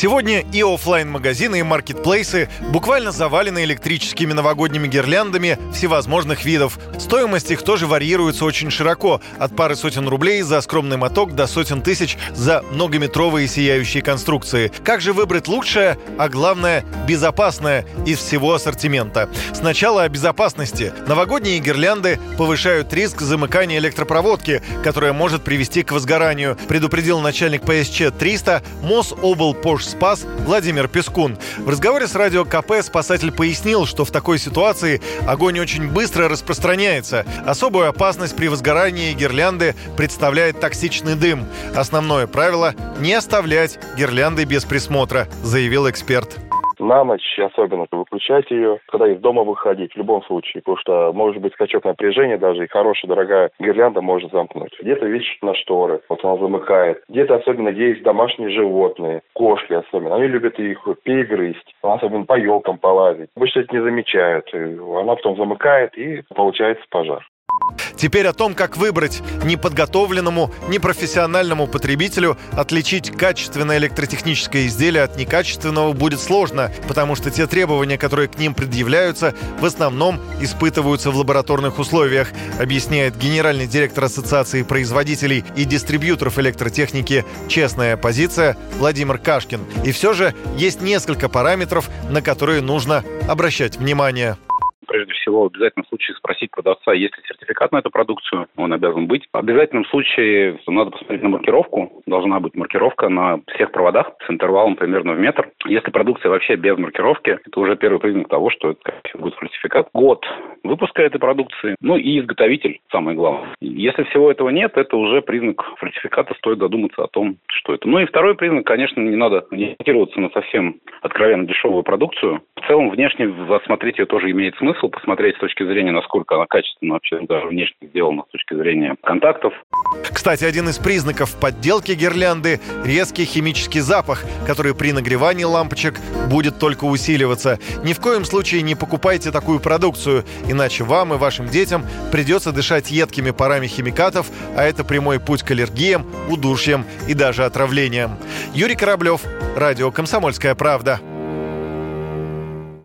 Сегодня и офлайн магазины и маркетплейсы буквально завалены электрическими новогодними гирляндами всевозможных видов. Стоимость их тоже варьируется очень широко, от пары сотен рублей за скромный моток до сотен тысяч за многометровые сияющие конструкции. Как же выбрать лучшее, а главное безопасное из всего ассортимента? Сначала о безопасности. Новогодние гирлянды повышают риск замыкания электропроводки, которая может привести к возгоранию, предупредил начальник ПСЧ-300 Мособл Пош спас Владимир Пескун. В разговоре с радио КП спасатель пояснил, что в такой ситуации огонь очень быстро распространяется. Особую опасность при возгорании гирлянды представляет токсичный дым. Основное правило – не оставлять гирлянды без присмотра, заявил эксперт на ночь особенно выключать ее, когда из дома выходить, в любом случае, потому что может быть скачок напряжения даже, и хорошая, дорогая гирлянда может замкнуть. Где-то вешать на шторы, вот она замыкает. Где-то особенно, где есть домашние животные, кошки особенно, они любят их перегрызть, особенно по елкам полазить. Обычно это не замечают, она потом замыкает и получается пожар. Теперь о том, как выбрать неподготовленному, непрофессиональному потребителю отличить качественное электротехническое изделие от некачественного будет сложно, потому что те требования, которые к ним предъявляются, в основном испытываются в лабораторных условиях, объясняет генеральный директор Ассоциации производителей и дистрибьюторов электротехники «Честная позиция» Владимир Кашкин. И все же есть несколько параметров, на которые нужно обращать внимание всего, в обязательном случае спросить продавца, есть ли сертификат на эту продукцию, он обязан быть. В обязательном случае надо посмотреть на маркировку, должна быть маркировка на всех проводах с интервалом примерно в метр. Если продукция вообще без маркировки, это уже первый признак того, что это будет фальсификат. Год выпуска этой продукции, ну и изготовитель, самое главное. Если всего этого нет, это уже признак фальсификата, стоит задуматься о том, что это. Ну и второй признак, конечно, не надо ориентироваться на совсем откровенно дешевую продукцию. В целом, внешне осмотреть ее тоже имеет смысл, посмотреть с точки зрения, насколько она качественно вообще даже внешне сделана с точки зрения контактов. Кстати, один из признаков подделки гирлянды – резкий химический запах, который при нагревании лампочек будет только усиливаться. Ни в коем случае не покупайте такую продукцию, иначе вам и вашим детям придется дышать едкими парами химикатов, а это прямой путь к аллергиям, удушьям и даже отравлениям. Юрий Кораблев, Радио «Комсомольская правда».